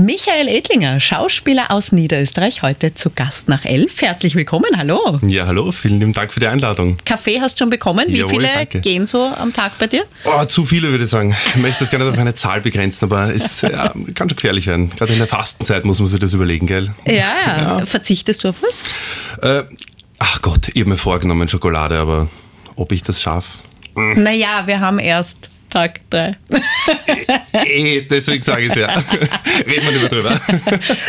Michael Edlinger, Schauspieler aus Niederösterreich, heute zu Gast nach elf. Herzlich willkommen, hallo. Ja, hallo, vielen lieben Dank für die Einladung. Kaffee hast du schon bekommen. Wie Jawohl, viele danke. gehen so am Tag bei dir? Oh, zu viele würde ich sagen. Ich möchte das nicht auf eine Zahl begrenzen, aber es ja, kann schon gefährlich werden. Gerade in der Fastenzeit muss man sich das überlegen, gell? Ja, ja. Verzichtest du auf was? Äh, ach Gott, ich habe mir vorgenommen Schokolade, aber ob ich das schaffe? Naja, wir haben erst Tag drei. Eh, deswegen sage ich es ja. Reden wir lieber drüber.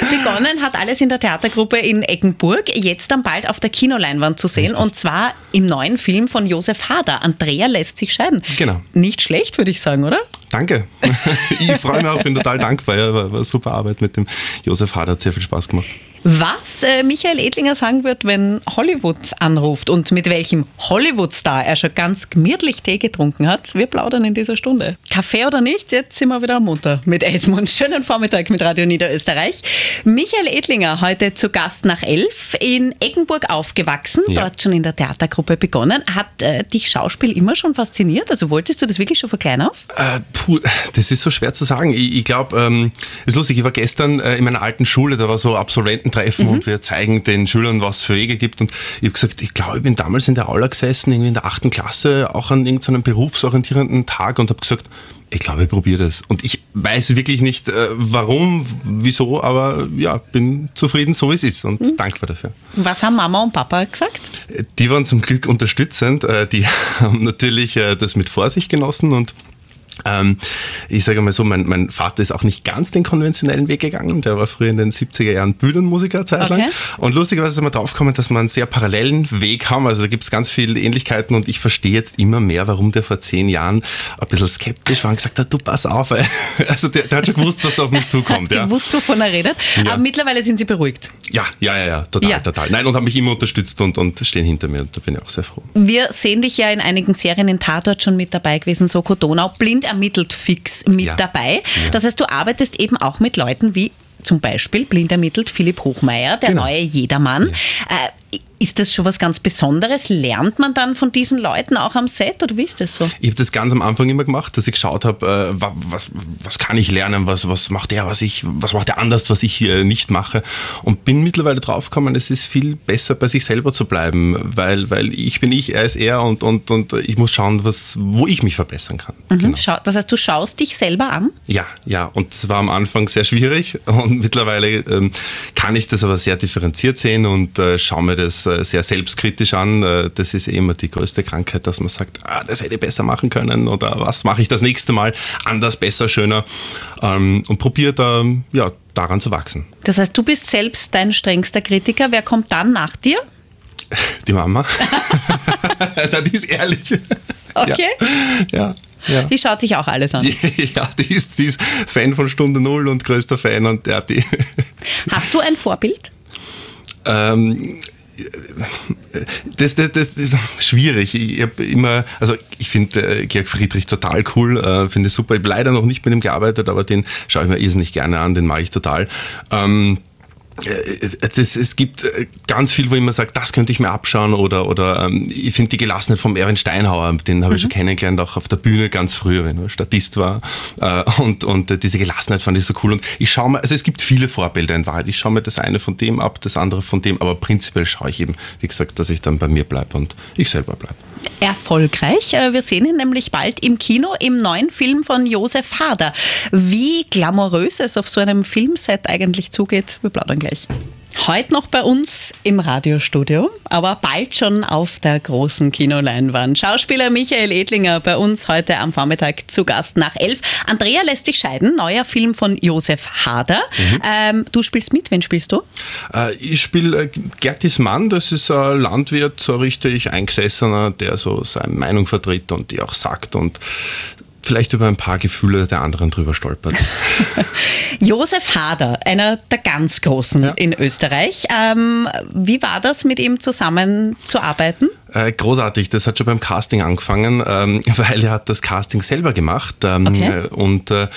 Begonnen hat alles in der Theatergruppe in Eggenburg, jetzt dann bald auf der Kinoleinwand zu sehen und zwar im neuen Film von Josef Hader. Andrea lässt sich scheiden. Genau. Nicht schlecht, würde ich sagen, oder? Danke. Ich freue mich auch, bin total dankbar. Ja, war, war super Arbeit mit dem Josef Hart, hat sehr viel Spaß gemacht. Was äh, Michael Edlinger sagen wird, wenn Hollywood anruft und mit welchem Hollywood-Star er schon ganz gemütlich Tee getrunken hat, wir plaudern in dieser Stunde. Kaffee oder nicht, jetzt sind wir wieder am Munter mit Esmund. Schönen Vormittag mit Radio Niederösterreich. Michael Edlinger, heute zu Gast nach elf, in Eggenburg aufgewachsen, Ja. dort schon in der Theatergruppe begonnen. Hat äh, dich Schauspiel immer schon fasziniert? Also wolltest du das wirklich schon von klein auf? Äh, puh, das ist so schwer zu sagen. Ich, ich glaube, ähm, ist lustig, ich war gestern äh, in meiner alten Schule, da war so Absolvententreffen und wir zeigen den Schülern, was es für Wege gibt. Und ich habe gesagt, ich glaube, ich bin damals in der Aula gesessen, irgendwie in der achten Klasse, auch an irgendeinem berufsorientierenden Tag und habe gesagt, ich glaube, ich probiere das. Und ich weiß wirklich nicht, äh, warum, wieso, aber ja, bin zufrieden, so wie es ist und dankbar dafür. Was haben Mama und Papa gesagt? Die waren zum Glück unterstützend. Äh, Die haben natürlich äh, das mit Vorsicht genossen und ähm, ich sage mal so, mein, mein Vater ist auch nicht ganz den konventionellen Weg gegangen. Der war früher in den 70er Jahren Bühnenmusiker Zeit lang. Okay. Und lustigerweise sind wir draufgekommen, dass wir einen sehr parallelen Weg haben. Also da gibt es ganz viele Ähnlichkeiten und ich verstehe jetzt immer mehr, warum der vor zehn Jahren ein bisschen skeptisch war und gesagt hat, du pass auf. ey. Also der, der hat schon gewusst, was da auf mich zukommt. Hat ja. gewusst, wovon er redet. Ja. Aber mittlerweile sind sie beruhigt. ja, ja, ja, ja, total, Ja. total. Nein, und haben mich immer unterstützt und, und stehen hinter mir. Da bin ich auch sehr froh. Wir sehen dich ja in einigen Serien in Tatort schon mit dabei gewesen, Soko Donau, blind ermittelt fix mit Ja. dabei. Ja. Das heißt, du arbeitest eben auch mit Leuten wie zum Beispiel blind ermittelt Philipp Hochmeier, der Genau. neue Jedermann. Äh, ist das schon was ganz Besonderes? Lernt man dann von diesen Leuten auch am Set oder wie ist das so? Ich habe das ganz am Anfang immer gemacht, dass ich geschaut habe, äh, wa- was, was kann ich lernen, was, was macht er, was ich, was macht er anders, was ich äh, nicht mache. Und bin mittlerweile draufgekommen, es ist viel besser, bei sich selber zu bleiben, weil, weil ich bin ich, er ist er und, und, und ich muss schauen, was, wo ich mich verbessern kann. Genau. Schau, das heißt, du schaust dich selber an? Ja, ja, und es war am Anfang sehr schwierig und mittlerweile ähm, kann ich das aber sehr differenziert sehen und äh, schaue mir das sehr selbstkritisch an. Äh, das ist eh immer die größte Krankheit, dass man sagt, ah, das hätte ich besser machen können oder was mache ich das nächste Mal anders, besser, schöner ähm, und probiere da ja, daran zu wachsen. Das heißt, du bist selbst dein strengster Kritiker. Wer kommt dann nach dir? Die Mama, Na, die ist ehrlich. Okay. Ja, ja. Die schaut sich auch alles an. Ja, die ist, die ist Fan von Stunde Null und größter Fan und ja, die, Hast du ein Vorbild? Ähm, das, das, das, ist schwierig. Ich habe immer, also ich finde äh, Georg Friedrich total cool, äh, finde es super. Ich habe leider noch nicht mit ihm gearbeitet, aber den schaue ich mir irrsinnig gerne an, den mag ich total. Ähm, äh, das, es gibt äh, ganz viel, wo ich immer sage, das könnte ich mir abschauen oder, oder ähm, ich finde die Gelassenheit vom Erwin Steinhauer, den habe ich schon kennengelernt, auch auf der Bühne ganz früher, wenn er Statist war äh, und, und äh, diese Gelassenheit fand ich so cool und ich schaue mir, also es gibt viele Vorbilder in Wahrheit, ich schaue mir das eine von dem ab, das andere von dem, aber prinzipiell schaue ich eben, wie gesagt, dass ich dann bei mir bleibe und ich selber bleibe. erfolgreich. Äh, Wir sehen ihn nämlich bald im Kino im neuen Film von Josef Hader. Wie glamourös es auf so einem Filmset eigentlich zugeht, wir plaudern gleich. Heute noch bei uns im Radiostudio, aber bald schon auf der großen Kinoleinwand. Schauspieler Michael Edlinger bei uns heute am Vormittag zu Gast nach elf. Andrea lässt sich scheiden, neuer Film von Josef Hader. Ähm, du spielst mit, wen spielst du? Äh, ich spiele äh, Gertis Mann, das ist ein Landwirt, so richtig eingesessener, der so seine Meinung vertritt und die auch sagt und vielleicht über ein paar Gefühle der anderen drüber stolpert. Josef Hader, einer der ganz Großen Ja. in Österreich. Ähm, wie war das, mit ihm zusammenzuarbeiten? Äh, großartig, das hat schon beim Casting angefangen, ähm, weil er hat das Casting selber gemacht ähm, Okay. äh, und äh,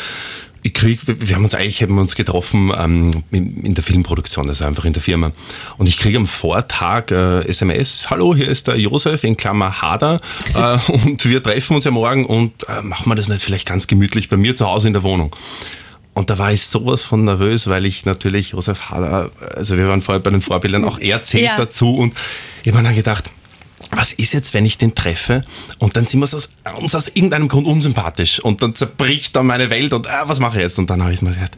krieg, wir haben uns eigentlich haben uns getroffen ähm, in in der Filmproduktion, also einfach in der Firma. Und ich kriege am Vortag äh, SMS, hallo, hier ist der Josef in Klammer Hader äh, und wir treffen uns ja morgen und äh, machen wir das nicht vielleicht ganz gemütlich bei mir zu Hause in der Wohnung. Und da war ich sowas von nervös, weil ich natürlich Josef Hader, also wir waren vorher bei den Vorbildern, auch er zählt ja. dazu. Und ich habe mir dann gedacht, was ist jetzt, wenn ich den treffe und dann sind wir uns aus, aus irgendeinem Grund unsympathisch und dann zerbricht da meine Welt und ah, was mache ich jetzt? Und dann habe ich mir gedacht,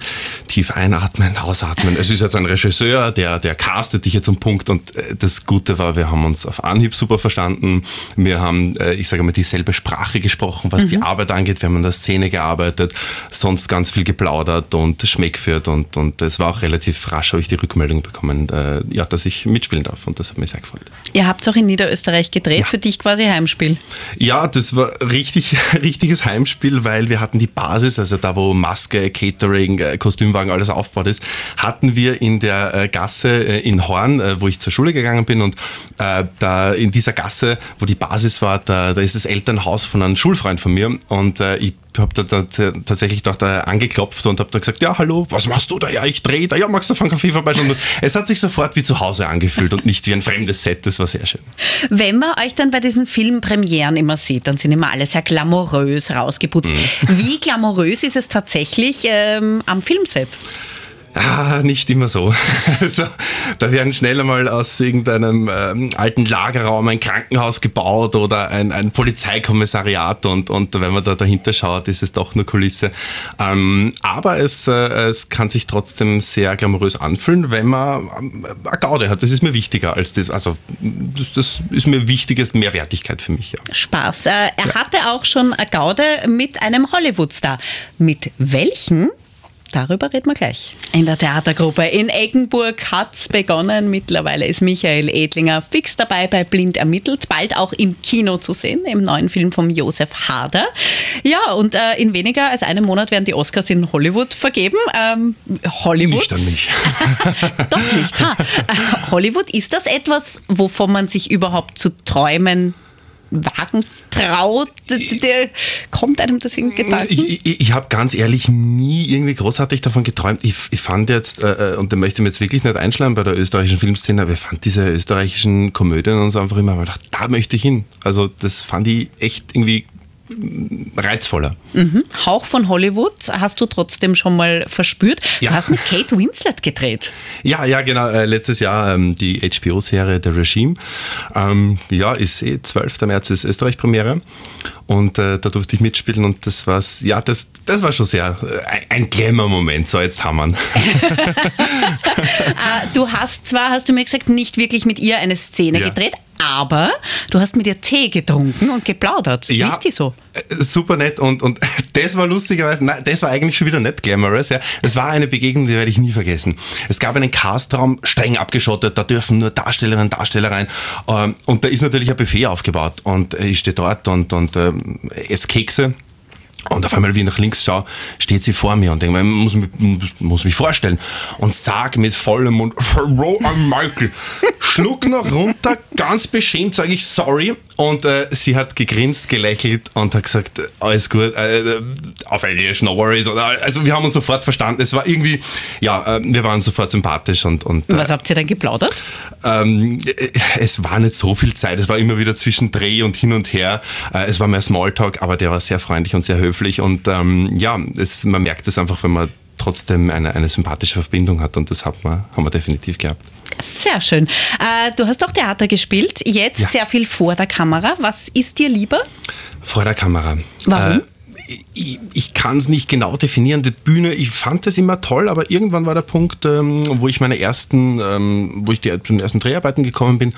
tief einatmen, ausatmen. Es ist jetzt ein Regisseur, der, der castet dich jetzt um Punkt und äh, das Gute war, wir haben uns auf Anhieb super verstanden. Wir haben, äh, ich sage mal, dieselbe Sprache gesprochen, was mhm. die Arbeit angeht. Wir haben an der Szene gearbeitet, sonst ganz viel geplaudert und Schmeck führt und, und es war auch relativ rasch, habe ich die Rückmeldung bekommen, äh, ja, dass ich mitspielen darf und das hat mich sehr gefreut. Ihr habt auch in Niederösterreich Österreich gedreht, ja. für dich quasi Heimspiel. Ja, das war richtig, richtiges Heimspiel, weil wir hatten die Basis, also da wo Maske, Catering, äh, Kostümwagen, alles aufgebaut ist, hatten wir in der äh, Gasse äh, in Horn, wo ich zur Schule gegangen bin und da in dieser Gasse, wo die Basis war, da, da ist das Elternhaus von einem Schulfreund von mir und ich habe da, da, tatsächlich doch da angeklopft und habe da gesagt, ja, hallo, was machst du da? Ja, ich drehe da. Ja, magst du von Kaffee vorbeischauen? es hat sich sofort wie zu Hause angefühlt und nicht wie ein fremdes Set. Das war sehr schön. Wenn man euch dann bei diesen Filmpremieren immer sieht, dann sind immer alle sehr glamourös rausgeputzt. Mhm. Wie glamourös ist es tatsächlich ähm, am Filmset? Ah, nicht immer so. also, da werden schnell einmal aus irgendeinem ähm, alten Lagerraum ein Krankenhaus gebaut oder ein, ein Polizeikommissariat und, und wenn man da dahinter schaut, ist es doch nur Kulisse. Ähm, aber es, äh, es kann sich trotzdem sehr glamourös anfühlen, wenn man äh, eine Gaude hat. Das ist mir wichtiger als das. Also das, das ist mir wichtiges Mehrwertigkeit für mich. Ja. Spaß. Äh, er ja. hatte auch schon eine Gaude mit einem Hollywood-Star. Mit welchen Darüber reden wir gleich. In der Theatergruppe in Eggenburg hat es begonnen. Mittlerweile ist Michael Edlinger fix dabei bei Blind ermittelt, bald auch im Kino zu sehen, im neuen Film von Josef Harder. Ja, und äh, in weniger als einem Monat werden die Oscars in Hollywood vergeben. Ähm, Hollywood. Nicht an mich. Doch nicht. Ha. Hollywood, ist das etwas, wovon man sich überhaupt zu träumen wagen traut, der, kommt einem das in Gedanken? Ich, ich, ich habe ganz ehrlich nie irgendwie großartig davon geträumt. Ich, ich fand jetzt, äh, äh und da möchte ich mir jetzt wirklich nicht einschlagen bei der österreichischen Filmszene, aber ich fand diese österreichischen Komödien und so einfach immer, gedacht, da möchte ich hin. Also das fand ich echt irgendwie reizvoller. Mhm. Hauch von Hollywood hast du trotzdem schon mal verspürt. Ja. Du hast mit Kate Winslet gedreht. Ja, ja, genau. Äh, letztes Jahr ähm, die HBO-Serie The Regime. Ähm, ja, ist eh 12. März ist Österreich-Premiere. Und äh, da durfte ich mitspielen und das war's. Ja, das, das war schon sehr äh, ein Glamour-Moment. So, jetzt wir ah, Du hast zwar, hast du mir gesagt, nicht wirklich mit ihr eine Szene ja. gedreht, aber du hast mit ihr Tee getrunken und geplaudert. Ja, Wie ist die so? Äh, super nett und, und das war lustigerweise, nein, das war eigentlich schon wieder nicht glamorous. Ja. Es war eine Begegnung, die werde ich nie vergessen. Es gab einen Castraum, streng abgeschottet, da dürfen nur Darstellerinnen und Darsteller rein. Ähm, und da ist natürlich ein Buffet aufgebaut und ich stehe dort und, und ähm, esse Kekse und auf einmal, wie ich nach links schaue, steht sie vor mir und denke, man muss mich, muss mich vorstellen. Und sag mit vollem Mund, I'm Michael. Schluck noch runter, ganz beschämt sage ich sorry. Und äh, sie hat gegrinst, gelächelt und hat gesagt, alles gut, äh, äh auf Englisch, no worries. Also wir haben uns sofort verstanden. Es war irgendwie, ja, äh, wir waren sofort sympathisch. Und, und, äh, Was habt ihr denn geplaudert? Ähm, äh, es war nicht so viel Zeit. Es war immer wieder zwischen Dreh und hin und her. es war mehr Smalltalk, aber der war sehr freundlich und sehr höflich. Und ähm, ja, es, man merkt es einfach, wenn man trotzdem eine, eine sympathische Verbindung hat und das hat man, haben wir definitiv gehabt. Sehr schön. Äh, du hast auch Theater gespielt, jetzt ja. sehr viel vor der Kamera. Was ist dir lieber? Vor der Kamera. Warum? Äh, ich, ich kann es nicht genau definieren. Die Bühne, ich fand es immer toll, aber irgendwann war der Punkt, ähm, wo ich meine ersten, ähm, wo ich die, zu den ersten Dreharbeiten gekommen bin.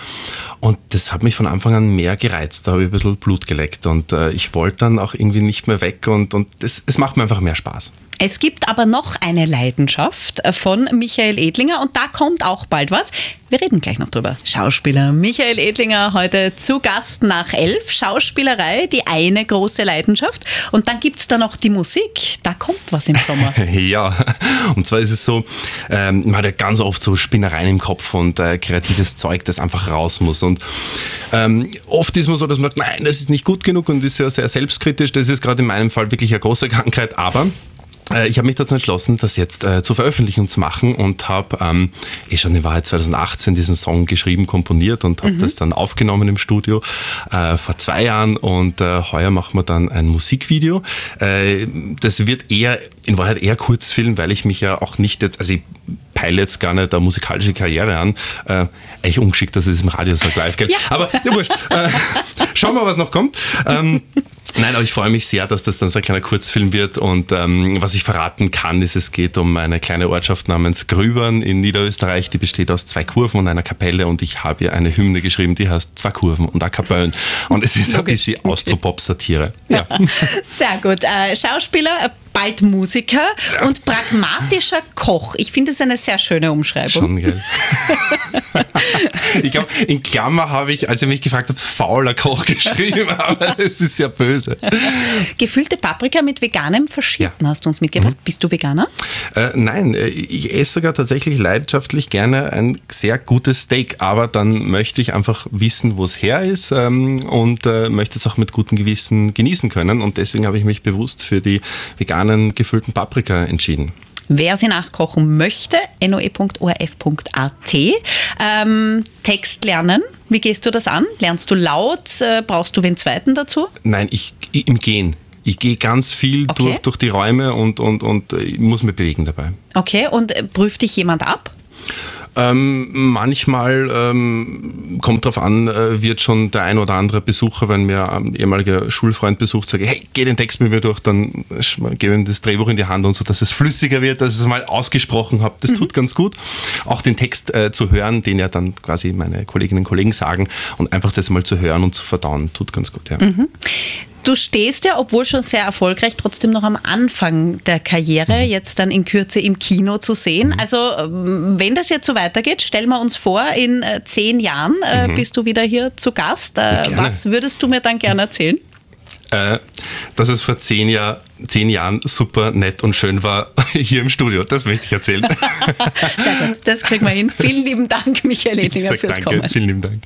Und das hat mich von Anfang an mehr gereizt. Da habe ich ein bisschen Blut geleckt und äh, ich wollte dann auch irgendwie nicht mehr weg und, und es, es macht mir einfach mehr Spaß. Es gibt aber noch eine Leidenschaft von Michael Edlinger und da kommt auch bald was. Wir reden gleich noch drüber. Schauspieler Michael Edlinger heute zu Gast nach elf. Schauspielerei, die eine große Leidenschaft. Und dann gibt es da noch die Musik. Da kommt was im Sommer. ja, und zwar ist es so, ähm, man hat ja ganz oft so Spinnereien im Kopf und äh, kreatives Zeug, das einfach raus muss. Und ähm, oft ist man so, dass man sagt, nein, das ist nicht gut genug und ist ja sehr selbstkritisch. Das ist gerade in meinem Fall wirklich eine große Krankheit. Aber Äh, ich habe mich dazu entschlossen, das jetzt äh, zur Veröffentlichung zu machen und habe ähm, eh schon in Wahrheit 2018 diesen Song geschrieben, komponiert und habe mhm. das dann aufgenommen im Studio äh, vor zwei Jahren und äh, heuer machen wir dann ein Musikvideo. Äh, das wird eher in Wahrheit eher Kurzfilm, weil ich mich ja auch nicht jetzt, also ich peile jetzt gar nicht eine musikalische Karriere an. Äh, eigentlich ungeschickt, dass es im Radio so live geht. Ja. Aber ja, wurscht. Äh, schauen wir, was noch kommt. Ähm, Nein, aber ich freue mich sehr, dass das dann so ein kleiner Kurzfilm wird. Und ähm, was ich verraten kann, ist, es geht um eine kleine Ortschaft namens Grübern in Niederösterreich. Die besteht aus zwei Kurven und einer Kapelle. Und ich habe ihr eine Hymne geschrieben, die heißt Zwei Kurven und A Kapellen. Und es ist okay. ein bisschen Austropop-Satire. Ja. Sehr gut. Äh, Schauspieler, bald Musiker ja. und pragmatischer Koch. Ich finde es eine sehr schöne Umschreibung. Schon, gell? ich glaube, in Klammer habe ich, als ihr mich gefragt habt, fauler Koch geschrieben, aber es ist ja böse. Gefüllte Paprika mit veganem Verschieden ja. hast du uns mitgebracht. Mhm. Bist du Veganer? Äh, nein, äh, ich esse sogar tatsächlich leidenschaftlich gerne ein sehr gutes Steak, aber dann möchte ich einfach wissen, wo es her ist ähm, und äh, möchte es auch mit gutem Gewissen genießen können. Und deswegen habe ich mich bewusst für die vegane veganen gefüllten Paprika entschieden. Wer sie nachkochen möchte, noe.orf.at. Ähm, Text lernen, wie gehst du das an? Lernst du laut? Äh, brauchst du den zweiten dazu? Nein, ich, im Gehen. Ich gehe ganz viel okay. durch, durch die Räume und, und, und äh, ich muss mich bewegen dabei. Okay, und äh, prüft dich jemand ab? Ähm, manchmal ähm, kommt drauf an, äh, wird schon der ein oder andere Besucher, wenn mir ein ehemaliger Schulfreund besucht, sage, hey, geh den Text mit mir durch, dann gebe ihm das Drehbuch in die Hand und so, dass es flüssiger wird, dass ich es mal ausgesprochen habe. Das mhm. tut ganz gut. Auch den Text äh, zu hören, den ja dann quasi meine Kolleginnen und Kollegen sagen und einfach das mal zu hören und zu verdauen, tut ganz gut. Ja. Mhm. Du stehst ja, obwohl schon sehr erfolgreich, trotzdem noch am Anfang der Karriere, mhm. jetzt dann in Kürze im Kino zu sehen. Mhm. Also ähm, wenn das jetzt so weitergeht, stellen wir uns vor, in äh, zehn Jahren äh, mhm. bist du wieder hier zu Gast. Äh, was würdest du mir dann gerne erzählen? Äh, dass es vor zehn, Jahr, zehn Jahren super nett und schön war hier im Studio. Das möchte ich erzählen. Sehr gut, das kriegen wir hin. Vielen lieben Dank, Michael Edinger, fürs danke. Kommen. Vielen lieben Dank.